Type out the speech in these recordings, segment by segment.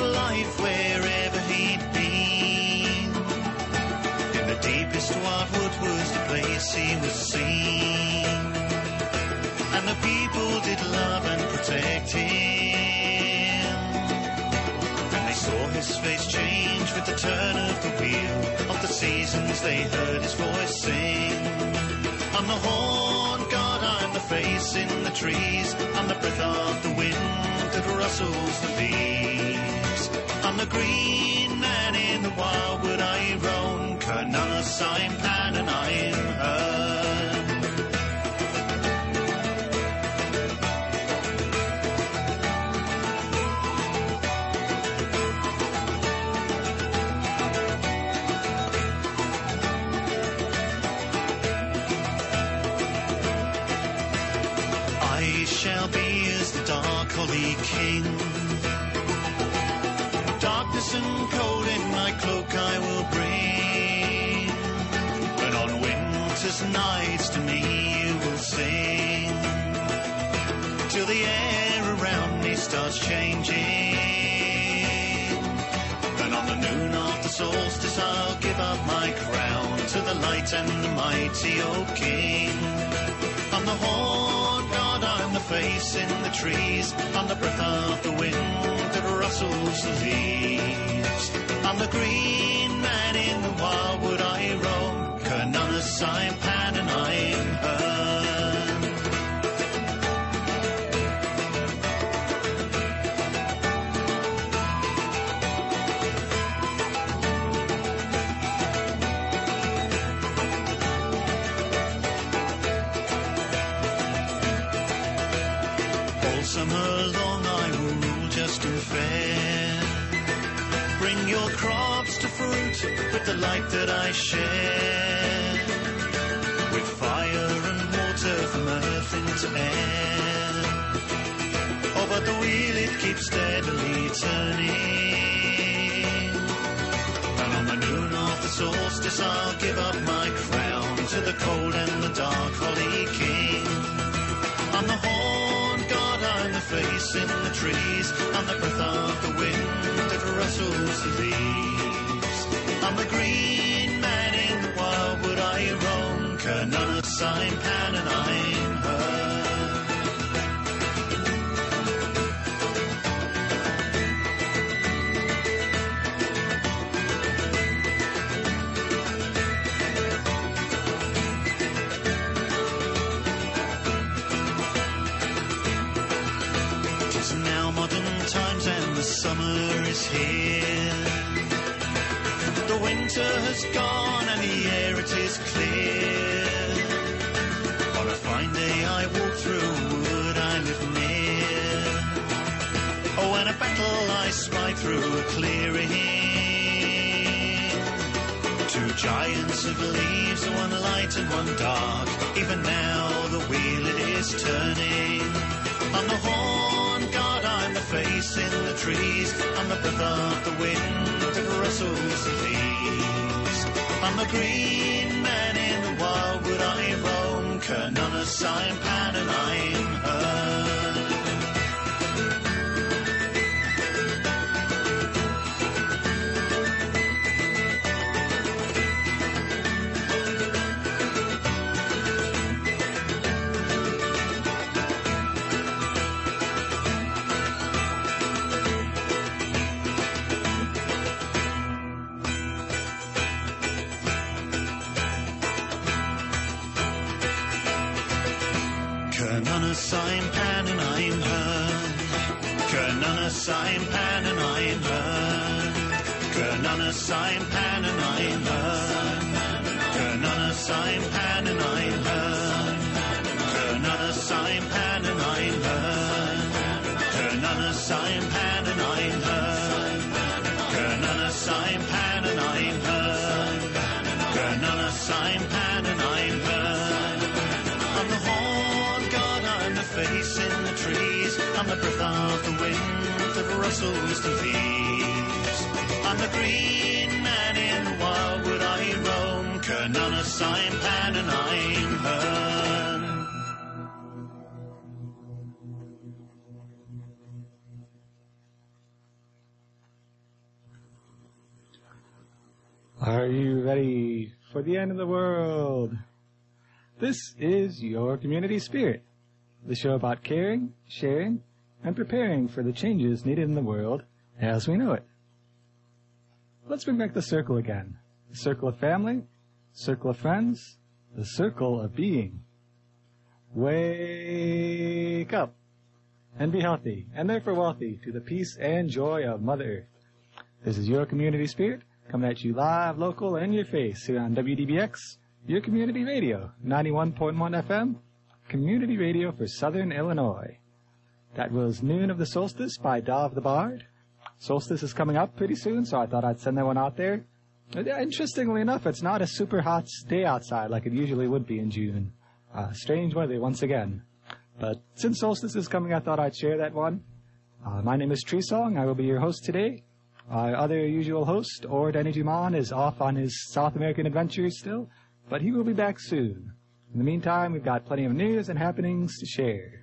life wherever he'd been. In the deepest wildwood was the place he was seen. And the people did love and protect him. And they saw his face change with the turn of the wheel of the seasons. They heard his voice sing. I'm the horn god, I'm the face in the trees. I'm the breath of the wind that rustles the leaves a green man in the wildwood I roam, Canossa I'm and the mighty, O King. I'm the horn god, I'm the face in the trees. I'm the breath of the wind that rustles the leaves. I'm the green man in the wildwood I roam. Kanana, sign with the light that I share. With fire and water from earth into air. Oh, but the wheel it keeps steadily turning. And on the noon of the solstice I'll give up my crown to the cold and the dark holy king. I'm the horn god, I'm the face in the trees. I'm the breath of the wind that rustles the leaves. I'm the green man in the wildwood I roam. Kanana, sign pan, giants of leaves, one light and one dark. Even now the wheel it is turning. I'm the horn god, I'm the face in the trees. I'm the breath of the wind that rustles the leaves. I'm the green man in the wildwood I roam. Kanana, sign pan, and I'm heard. Kanana, sign pan, and I'm heard. Kanana, sign pan, and I'm heard. I'm the horn god, I'm the face in the trees. I'm the breath of the wind that rustles the leaves on the green man in the wild I roam. Cernunnos, Syme, Pan, and I'm Herne. Are you ready for the end of the world? This is your community spirit, the show about caring, sharing, and preparing for the changes needed in the world as we know it. Let's bring back the circle again. The circle of family, circle of friends, the circle of being. Wake up and be healthy and therefore wealthy to the peace and joy of Mother Earth. This is your community spirit coming at you live, local, and your face here on WDBX, your community radio, 91.1 FM, community radio for Southern Illinois. That was Noon of the Solstice by Damh the Bard. Solstice is coming up pretty soon, so I thought I'd send that one out there. Interestingly enough, it's not a super hot day outside like it usually would be in June. Uh, strange weather once again. But since solstice is coming, I thought I'd share that one. Uh, my name is Tree Song. I will be your host today. Our other usual host, Ord Energyman, is off on his South American adventures still, but he will be back soon. In the meantime, we've got plenty of news and happenings to share.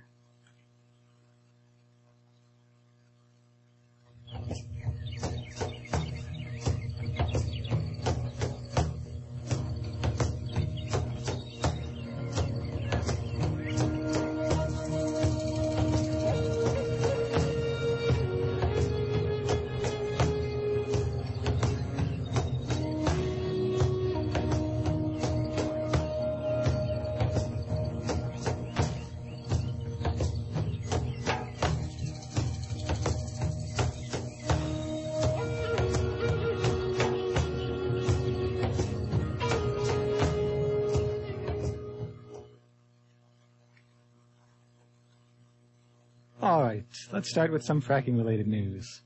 Let's start with some fracking related news.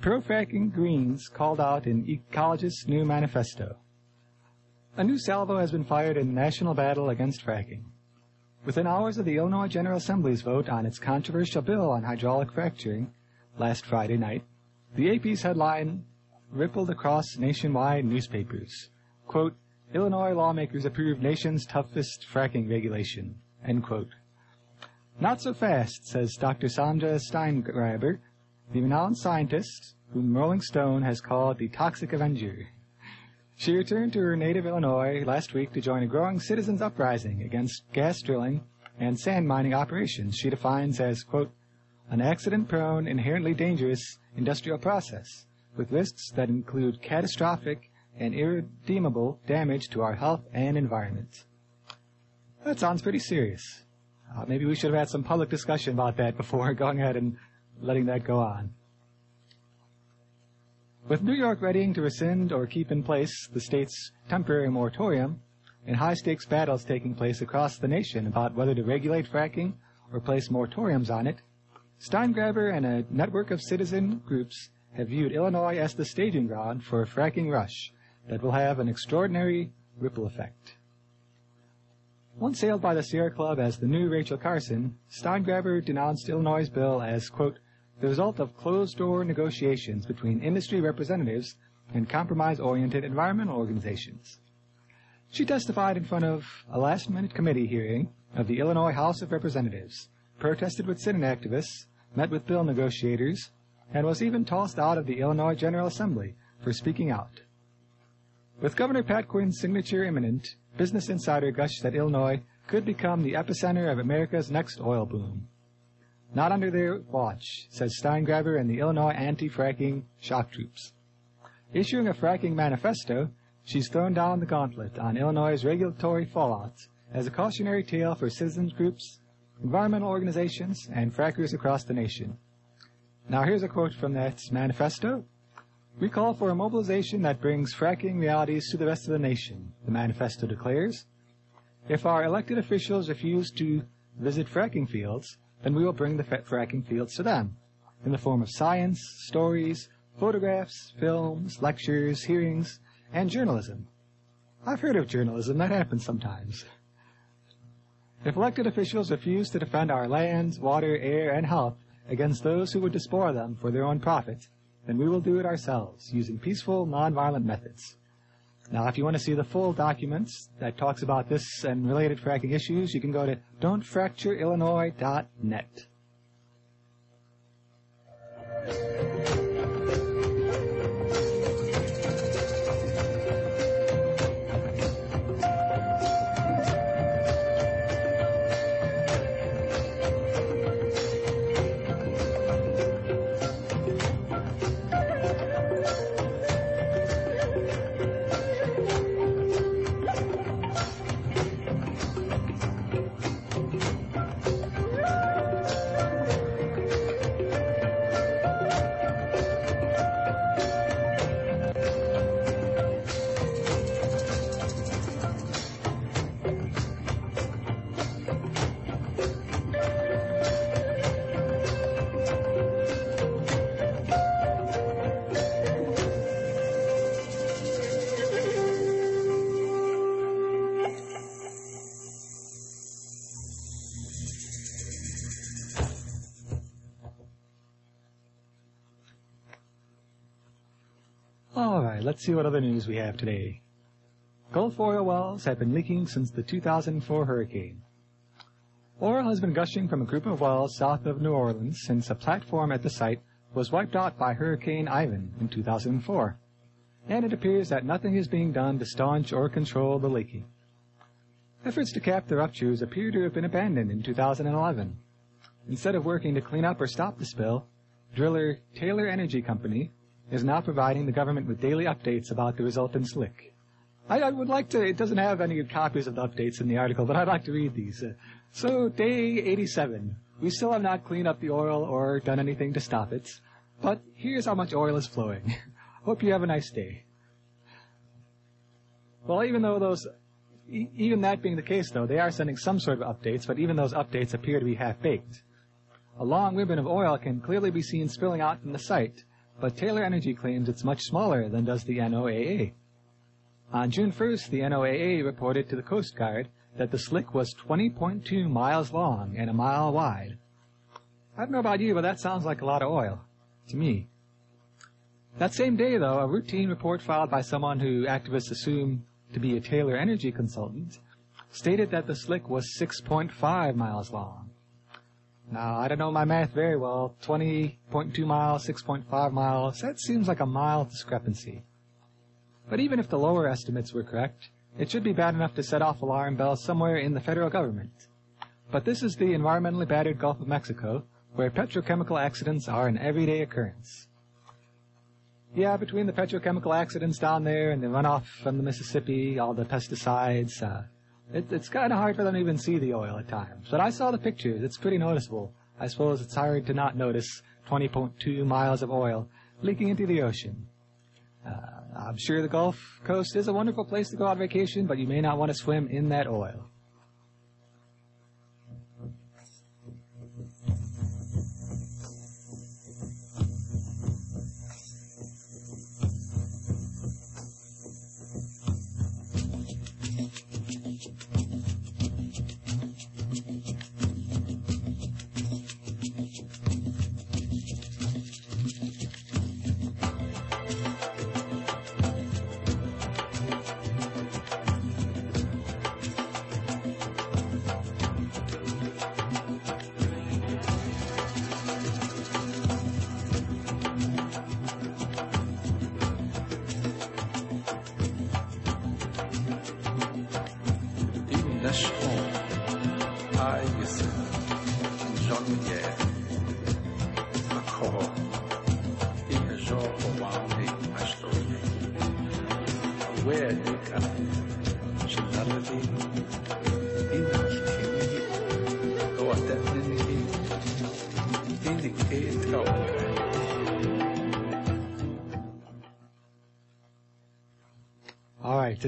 Pro fracking Greens called out in Ecologist's new manifesto. A new salvo has been fired in the national battle against fracking. Within hours of the Illinois General Assembly's vote on its controversial bill on hydraulic fracturing last Friday night, the AP's headline rippled across nationwide newspapers. Quote, Illinois lawmakers approve nation's toughest fracking regulation. End quote. Not so fast, says Dr. Sandra Steingraber, the renowned scientist whom Rolling Stone has called the Toxic Avenger. She returned to her native Illinois last week to join a growing citizens' uprising against gas drilling and sand mining operations she defines as, quote, an accident-prone, inherently dangerous industrial process with risks that include catastrophic and irredeemable damage to our health and environment. That sounds pretty serious. Uh, maybe we should have had some public discussion about that before going ahead and letting that go on. With New York readying to rescind or keep in place the state's temporary moratorium, and high stakes battles taking place across the nation about whether to regulate fracking or place moratoriums on it, Steingraber and a network of citizen groups have viewed Illinois as the staging ground for a fracking rush that will have an extraordinary ripple effect. Once hailed by the Sierra Club as the new Rachel Carson, Steingraber denounced Illinois' bill as, quote, the result of closed-door negotiations between industry representatives and compromise-oriented environmental organizations. She testified in front of a last-minute committee hearing of the Illinois House of Representatives, protested with sit-in activists, met with bill negotiators, and was even tossed out of the Illinois General Assembly for speaking out. With Governor Pat Quinn's signature imminent, Business Insider gushed that Illinois could become the epicenter of America's next oil boom. Not under their watch, says Steingraber and the Illinois anti-fracking shock troops. Issuing a fracking manifesto, she's thrown down the gauntlet on Illinois' regulatory fallout as a cautionary tale for citizens groups, environmental organizations, and frackers across the nation. Now here's a quote from that manifesto. We call for a mobilization that brings fracking realities to the rest of the nation, the manifesto declares. If our elected officials refuse to visit fracking fields, then we will bring the fracking fields to them in the form of science, stories, photographs, films, lectures, hearings, and journalism. I've heard of journalism. That happens sometimes. If elected officials refuse to defend our lands, water, air, and health against those who would despoil them for their own profit, then we will do it ourselves using peaceful, nonviolent methods. Now, if you want to see the full documents that talks about this and related fracking issues, you can go to don'tfractureillinois.net. let's see what other news we have today. Gulf oil wells have been leaking since the 2004 hurricane. Oil has been gushing from a group of wells south of New Orleans since a platform at the site was wiped out by Hurricane Ivan in 2004. And it appears that nothing is being done to staunch or control the leaking. Efforts to cap the ruptures appear to have been abandoned in 2011. Instead of working to clean up or stop the spill, driller Taylor Energy Company is now providing the government with daily updates about the resultant slick. I, I, would like to, it doesn't have any copies of the updates in the article, but I'd like to read these. Uh, so, day 87. We still have not cleaned up the oil or done anything to stop it, but here's how much oil is flowing. Hope you have a nice day. Well, even though those, e- even that being the case though, they are sending some sort of updates, but even those updates appear to be half-baked. A long ribbon of oil can clearly be seen spilling out from the site, but Taylor Energy claims it's much smaller than does the NOAA. On June 1st, the NOAA reported to the Coast Guard that the slick was 20.2 miles long and a mile wide. I don't know about you, but that sounds like a lot of oil to me. That same day, though, a routine report filed by someone who activists assume to be a Taylor Energy consultant stated that the slick was 6.5 miles long. Now, I don't know my math very well. 20.2 miles, 6.5 miles, that seems like a mild discrepancy. But even if the lower estimates were correct, it should be bad enough to set off alarm bells somewhere in the federal government. But this is the environmentally battered Gulf of Mexico, where petrochemical accidents are an everyday occurrence. Yeah, between the petrochemical accidents down there and the runoff from the Mississippi, all the pesticides, uh, it, it's kind of hard for them to even see the oil at times. But I saw the pictures. It's pretty noticeable. I suppose it's hard to not notice 20.2 miles of oil leaking into the ocean. Uh, I'm sure the Gulf Coast is a wonderful place to go on vacation, but you may not want to swim in that oil.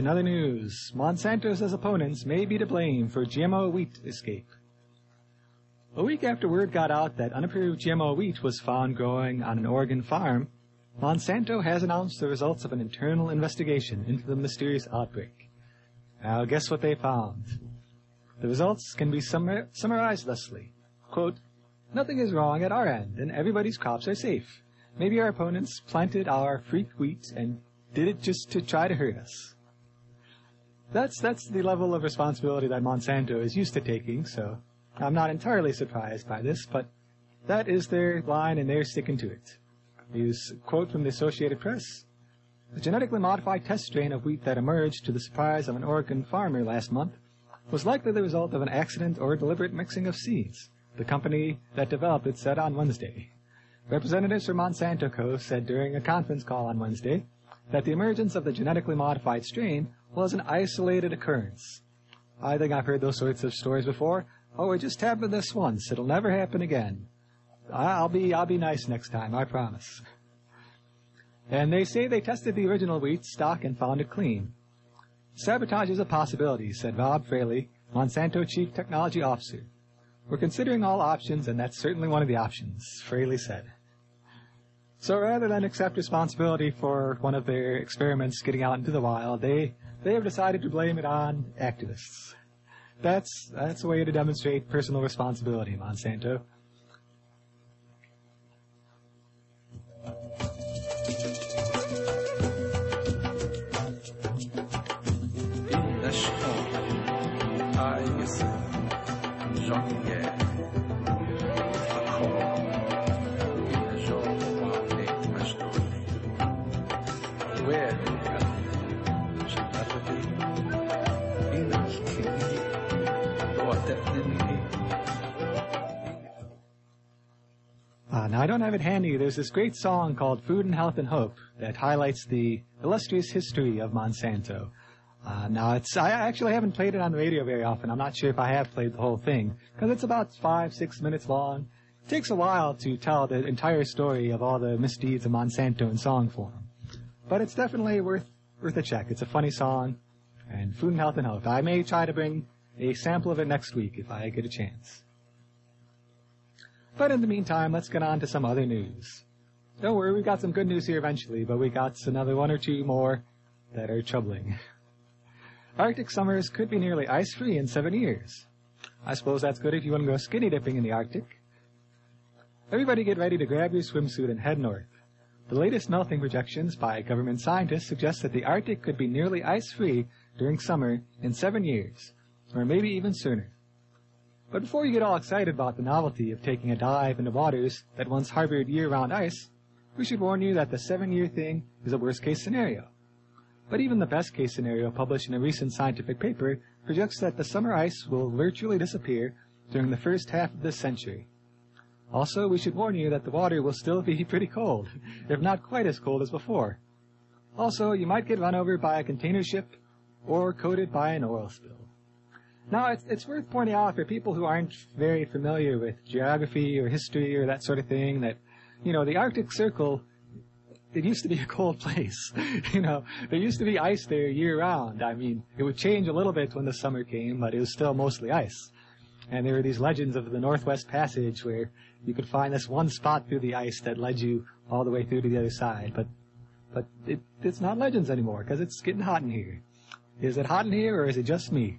Right, another news. Monsanto's opponents may be to blame for GMO wheat escape. A week after word got out that unapproved GMO wheat was found growing on an Oregon farm, Monsanto has announced the results of an internal investigation into the mysterious outbreak. Now, guess what they found? The results can be summar- summarized thusly. Quote, Nothing is wrong at our end, and everybody's crops are safe. Maybe our opponents planted our freak wheat and did it just to try to hurt us. That's, that's the level of responsibility that Monsanto is used to taking, so I'm not entirely surprised by this, but that is their line and they're sticking to it. Use quote from the Associated Press. The genetically modified test strain of wheat that emerged to the surprise of an Oregon farmer last month was likely the result of an accident or deliberate mixing of seeds, the company that developed it said on Wednesday. Representatives from Monsanto Co. said during a conference call on Wednesday that the emergence of the genetically modified strain was an isolated occurrence. I think I've heard those sorts of stories before. Oh, it just happened this once. It'll never happen again. I'll be I'll be nice next time, I promise. And they say they tested the original wheat stock and found it clean. Sabotage is a possibility, said Bob Fraley, Monsanto Chief Technology Officer. We're considering all options, and that's certainly one of the options, Fraley said. So rather than accept responsibility for one of their experiments getting out into the wild, they, they have decided to blame it on activists. That's, that's a way to demonstrate personal responsibility, Monsanto. I don't have it handy. There's this great song called Food and Health and Hope that highlights the illustrious history of Monsanto. Uh, now, it's I actually haven't played it on the radio very often. I'm not sure if I have played the whole thing because it's about five, six minutes long. It takes a while to tell the entire story of all the misdeeds of Monsanto in song form, but it's definitely worth worth a check. It's a funny song, and Food and Health and Hope. I may try to bring a sample of it next week if I get a chance. But in the meantime, let's get on to some other news. Don't worry, we've got some good news here eventually, but we got another one or two more that are troubling. Arctic summers could be nearly ice-free in seven years. I suppose that's good if you want to go skinny dipping in the Arctic. Everybody get ready to grab your swimsuit and head north. The latest melting projections by government scientists suggest that the Arctic could be nearly ice-free during summer in seven years, or maybe even sooner. But before you get all excited about the novelty of taking a dive into waters that once harbored year-round ice, we should warn you that the seven-year thing is a worst-case scenario. But even the best-case scenario published in a recent scientific paper projects that the summer ice will virtually disappear during the first half of this century. Also, we should warn you that the water will still be pretty cold, if not quite as cold as before. Also, you might get run over by a container ship or coated by an oil spill. Now, it's, it's worth pointing out for people who aren't very familiar with geography or history or that sort of thing that, you know, the Arctic Circle, it used to be a cold place. you know, there used to be ice there year round. I mean, it would change a little bit when the summer came, but it was still mostly ice. And there were these legends of the Northwest Passage where you could find this one spot through the ice that led you all the way through to the other side. But, but it, it's not legends anymore because it's getting hot in here. Is it hot in here or is it just me?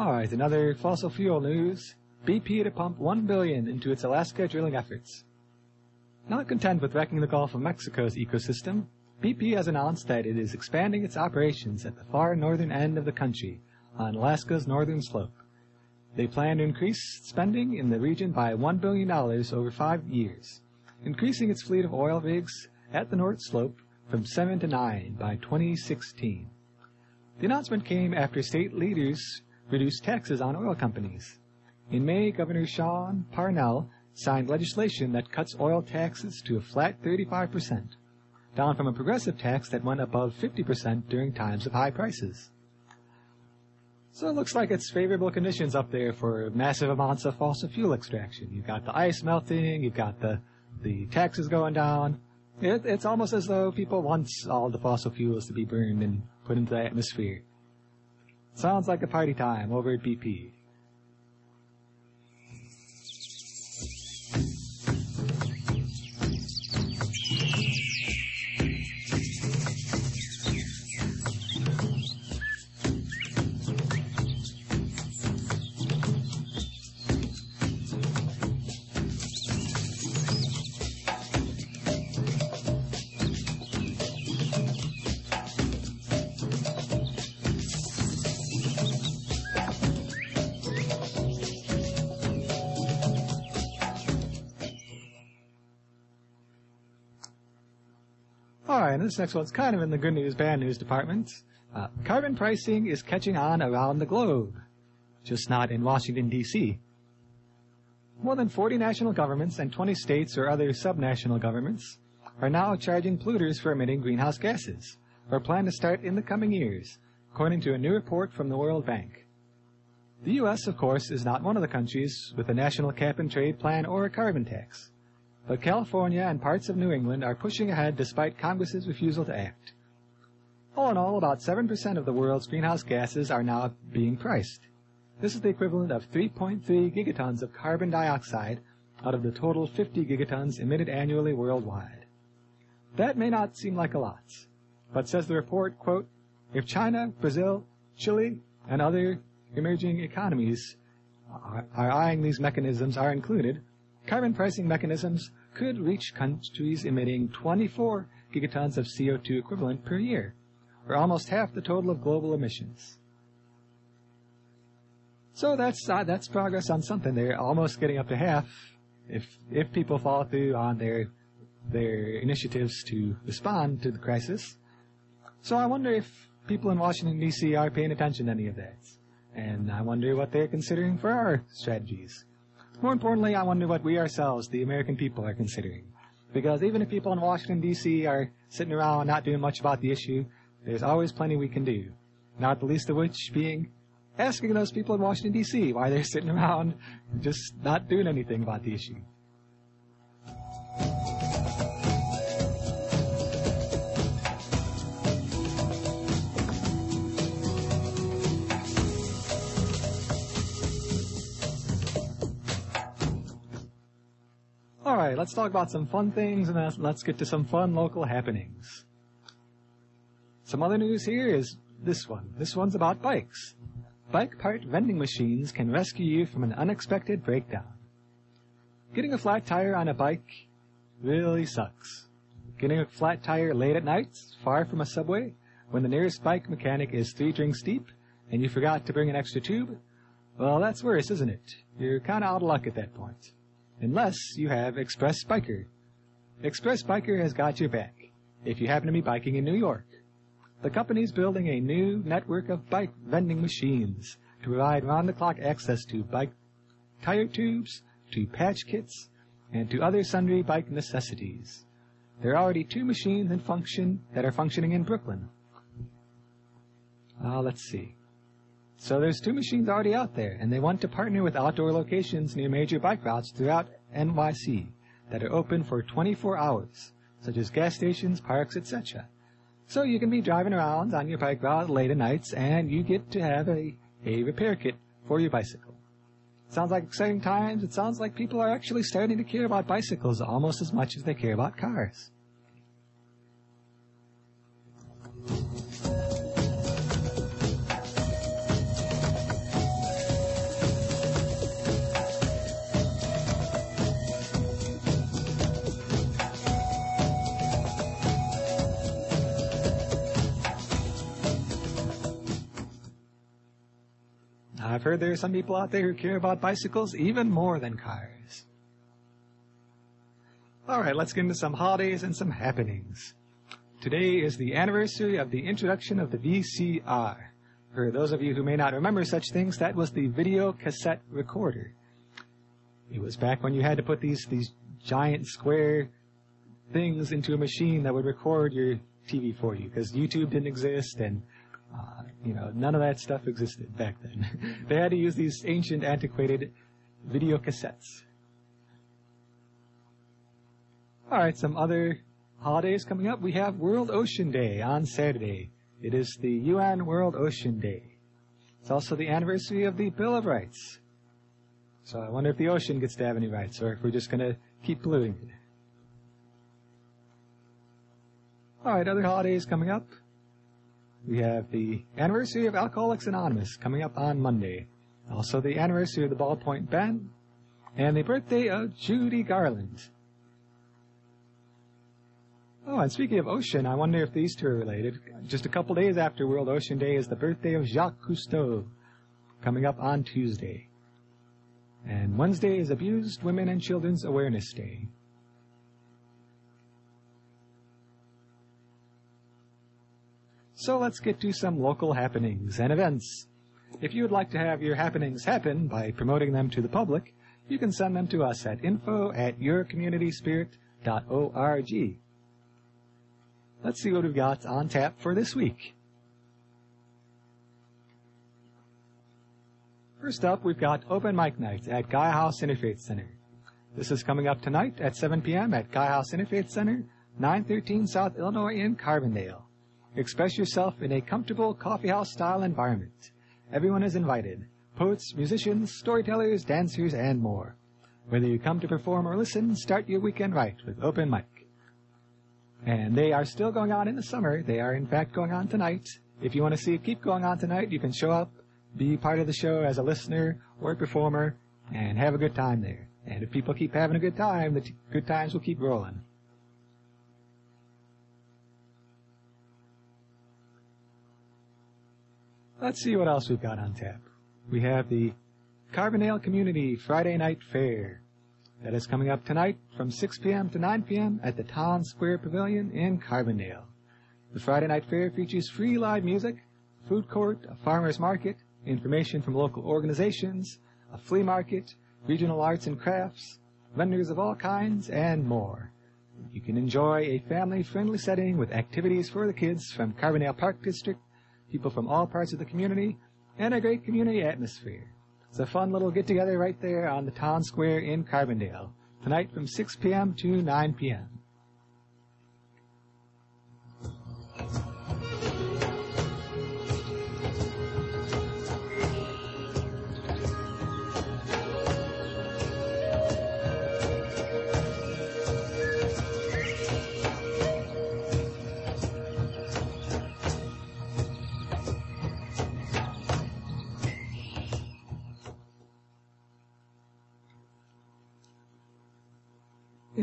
All right, another fossil fuel news. BP to pump one billion into its Alaska drilling efforts. Not content with wrecking the Gulf of Mexico's ecosystem, BP has announced that it is expanding its operations at the far northern end of the country on Alaska's northern slope. They plan to increase spending in the region by $1 billion over five years, increasing its fleet of oil rigs at the North Slope from seven to nine by 2016. The announcement came after state leaders reduced taxes on oil companies. In May, Governor Sean Parnell signed legislation that cuts oil taxes to a flat 35%, down from a progressive tax that went above 50% during times of high prices. So it looks like it's favorable conditions up there for massive amounts of fossil fuel extraction. You've got the ice melting, you've got the, the taxes going down. It, it's almost as though people want all the fossil fuels to be burned and put into the atmosphere. Sounds like a party time over at BP. This next one's kind of in the good news, bad news department. Uh, carbon pricing is catching on around the globe, just not in Washington, D.C. More than 40 national governments and 20 states or other subnational governments are now charging polluters for emitting greenhouse gases, or plan to start in the coming years, according to a new report from the World Bank. The U.S., of course, is not one of the countries with a national cap and trade plan or a carbon tax. But California and parts of New England are pushing ahead despite Congress's refusal to act. All in all, about 7% of the world's greenhouse gases are now being priced. This is the equivalent of 3.3 gigatons of carbon dioxide out of the total 50 gigatons emitted annually worldwide. That may not seem like a lot, but says the report, quote, if China, Brazil, Chile, and other emerging economies are, are eyeing these mechanisms are included, carbon pricing mechanisms could reach countries emitting 24 gigatons of CO2 equivalent per year, or almost half the total of global emissions. So that's uh, that's progress on something. They're almost getting up to half. If if people follow through on their their initiatives to respond to the crisis. So I wonder if people in Washington D.C. are paying attention to any of that, and I wonder what they're considering for our strategies. More importantly, I wonder what we ourselves, the American people, are considering. Because even if people in Washington D.C. are sitting around not doing much about the issue, there's always plenty we can do. Not the least of which being asking those people in Washington, D.C. why they're sitting around just not doing anything about the issue. Right, let's talk about some fun things and then let's get to some fun local happenings. Some other news here is this one. This one's about bikes. Bike part vending machines can rescue you from an unexpected breakdown. Getting a flat tire on a bike really sucks. Getting a flat tire late at night, far from a subway, when the nearest bike mechanic is three drinks deep, and you forgot to bring an extra tube, well, that's worse, isn't it? You're kinda out of luck at that point. Unless you have Express Biker. Express Biker has got your back, if you happen to be biking in New York. The company's building a new network of bike vending machines to provide round-the-clock access to bike tire tubes, to patch kits, and to other sundry bike necessities. There are already two machines in function that are functioning in Brooklyn. Uh, let's see. So there's two machines already out there, and they want to partner with outdoor locations near major bike routes throughout NYC that are open for 24 hours, such as gas stations, parks, etc. So you can be driving around on your bike route late at nights and you get to have a, a repair kit for your bicycle. Sounds like exciting times. It sounds like people are actually starting to care about bicycles almost as much as they care about cars. I've heard there are some people out there who care about bicycles even more than cars. All right, let's get into some holidays and some happenings. Today is the anniversary of the introduction of the VCR. For those of you who may not remember such things, that was the video cassette recorder. It was back when you had to put these these giant square things into a machine that would record your TV for you because YouTube didn't exist and uh, you know, none of that stuff existed back then. they had to use these ancient, antiquated video cassettes. All right, some other holidays coming up. We have World Ocean Day on Saturday. It is the UN World Ocean Day. It's also the anniversary of the Bill of Rights. So I wonder if the ocean gets to have any rights, or if we're just going to keep polluting it. All right, other holidays coming up. We have the anniversary of Alcoholics Anonymous coming up on Monday. Also the anniversary of the Ballpoint Band and the birthday of Judy Garland. Oh, and speaking of ocean, I wonder if these two are related. Just a couple days after World Ocean Day is the birthday of Jacques Cousteau, coming up on Tuesday. And Wednesday is Abused Women and Children's Awareness Day. So let's get to some local happenings and events. If you would like to have your happenings happen by promoting them to the public, you can send them to us at info at yourcommunityspirit.org. Let's see what we've got on tap for this week. First up, we've got open mic night at Gaia House Interfaith Center. This is coming up tonight at 7 p.m. at Gaia House Interfaith Center, 913 South Illinois in Carbondale. Express yourself in a comfortable coffeehouse style environment. Everyone is invited. Poets, musicians, storytellers, dancers, and more. Whether you come to perform or listen, start your weekend right with open mic. And they are still going on in the summer. They are in fact going on tonight. If you want to see it keep going on tonight, you can show up, be part of the show as a listener or a performer, and have a good time there. And if people keep having a good time, the t- good times will keep rolling. Let's see what else we've got on tap. We have the Carbondale Community Friday Night Fair. That is coming up tonight from 6 p.m. to 9 p.m. at the Town Square Pavilion in Carbondale. The Friday Night Fair features free live music, food court, a farmer's market, information from local organizations, a flea market, regional arts and crafts, vendors of all kinds, and more. You can enjoy a family-friendly setting with activities for the kids from Carbondale Park District, people from all parts of the community, and a great community atmosphere. It's a fun little get-together right there on the town square in Carbondale, tonight from 6 p.m. to 9 p.m.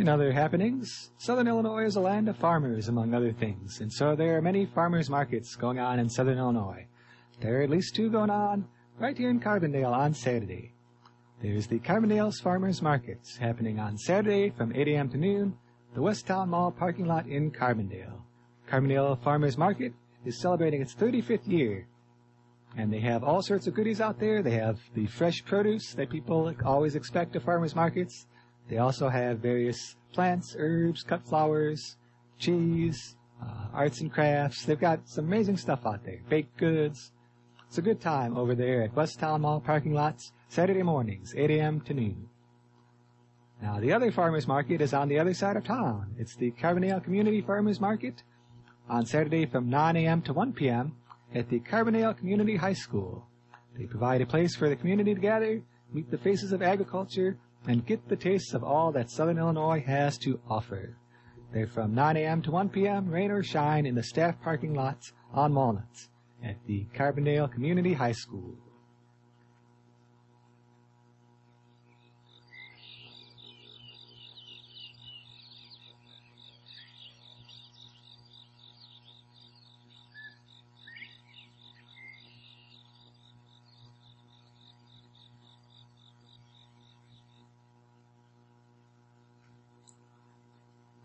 In other happenings, Southern Illinois is a land of farmers, among other things, and so there are many farmers markets going on in Southern Illinois. There are at least two going on right here in Carbondale on Saturday. There's the Carbondale's Farmers Markets happening on Saturday from 8 a.m. to noon, the Westtown Mall parking lot in Carbondale. Carbondale Farmers Market is celebrating its 35th year, and they have all sorts of goodies out there. They have the fresh produce that people always expect at farmers markets. They also have various plants, herbs, cut flowers, cheese, uh, arts and crafts. They've got some amazing stuff out there. Baked goods. It's a good time over there at Westtown Mall parking lots, Saturday mornings, 8 a.m. to noon. Now, the other farmers market is on the other side of town. It's the Carbondale Community Farmers Market on Saturday from 9 a.m. to 1 p.m. at the Carbondale Community High School. They provide a place for the community to gather, meet the faces of agriculture, and get the taste of all that Southern Illinois has to offer. They're from 9 a.m. to 1 p.m., rain or shine, in the staff parking lots on Walnuts at the Carbondale Community High School.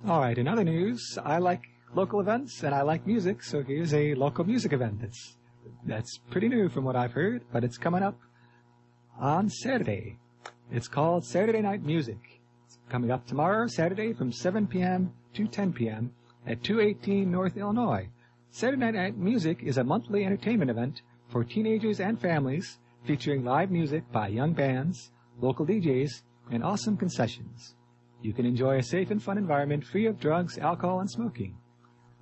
All right, in other news, I like local events and I like music, so here's a local music event that's that's pretty new from what I've heard, but it's coming up on Saturday. It's called Saturday Night Music. It's coming up tomorrow, Saturday, from 7 p.m. to 10 p.m. at 218 North Illinois. Saturday Night Music is a monthly entertainment event for teenagers and families featuring live music by young bands, local DJs, and awesome concessions. You can enjoy a safe and fun environment free of drugs, alcohol, and smoking.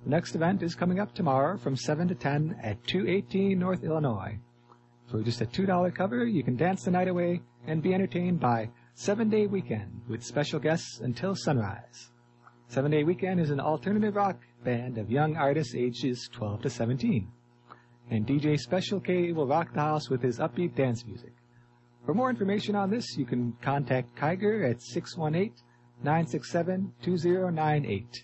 The next event is coming up tomorrow from 7 to 10 at 218 North Illinois. For just a $2 cover, you can dance the night away and be entertained by Seven Day Weekend with special guests until sunrise. Seven Day Weekend is an alternative rock band of young artists ages 12 to 17. And DJ Special K will rock the house with his upbeat dance music. For more information on this, you can contact Kiger at 618 967 2098.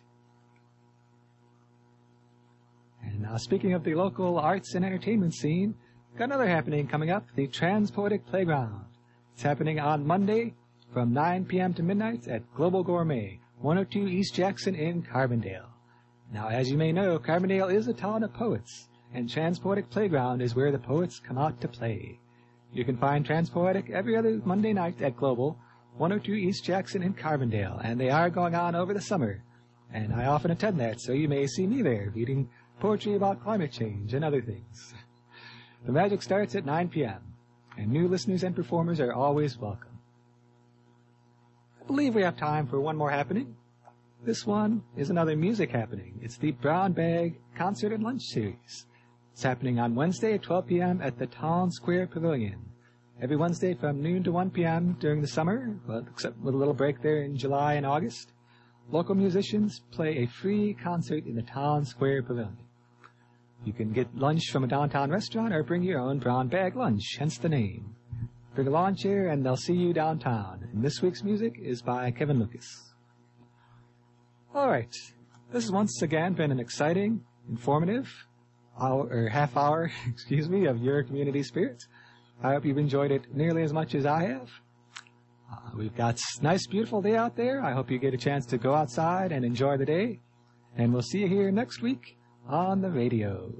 And now, speaking of the local arts and entertainment scene, got another happening coming up the Transpoetic Playground. It's happening on Monday from 9 p.m. to midnight at Global Gourmet, 102 East Jackson in Carbondale. Now, as you may know, Carbondale is a town of poets, and Transpoetic Playground is where the poets come out to play. You can find Transpoetic every other Monday night at Global, 102 East Jackson in Carbondale, and they are going on over the summer. And I often attend that, so you may see me there reading poetry about climate change and other things. The magic starts at 9 p.m., and new listeners and performers are always welcome. I believe we have time for one more happening. This one is another music happening. It's the Brown Bag Concert and Lunch Series. It's happening on Wednesday at 12 p.m. at the Town Square Pavilion. Every Wednesday from noon to 1 p.m. during the summer, except with a little break there in July and August. local musicians play a free concert in the town square pavilion. You can get lunch from a downtown restaurant or bring your own brown bag lunch, hence the name. Bring a lawn chair and they'll see you downtown. And this week's music is by Kevin Lucas. All right. This has once again been an exciting, informative, hour, or half hour, excuse me, of your community spirit. I hope you've enjoyed it nearly as much as I have. Uh, we've got nice, beautiful day out there. I hope you get a chance to go outside and enjoy the day. And we'll see you here next week on the radio.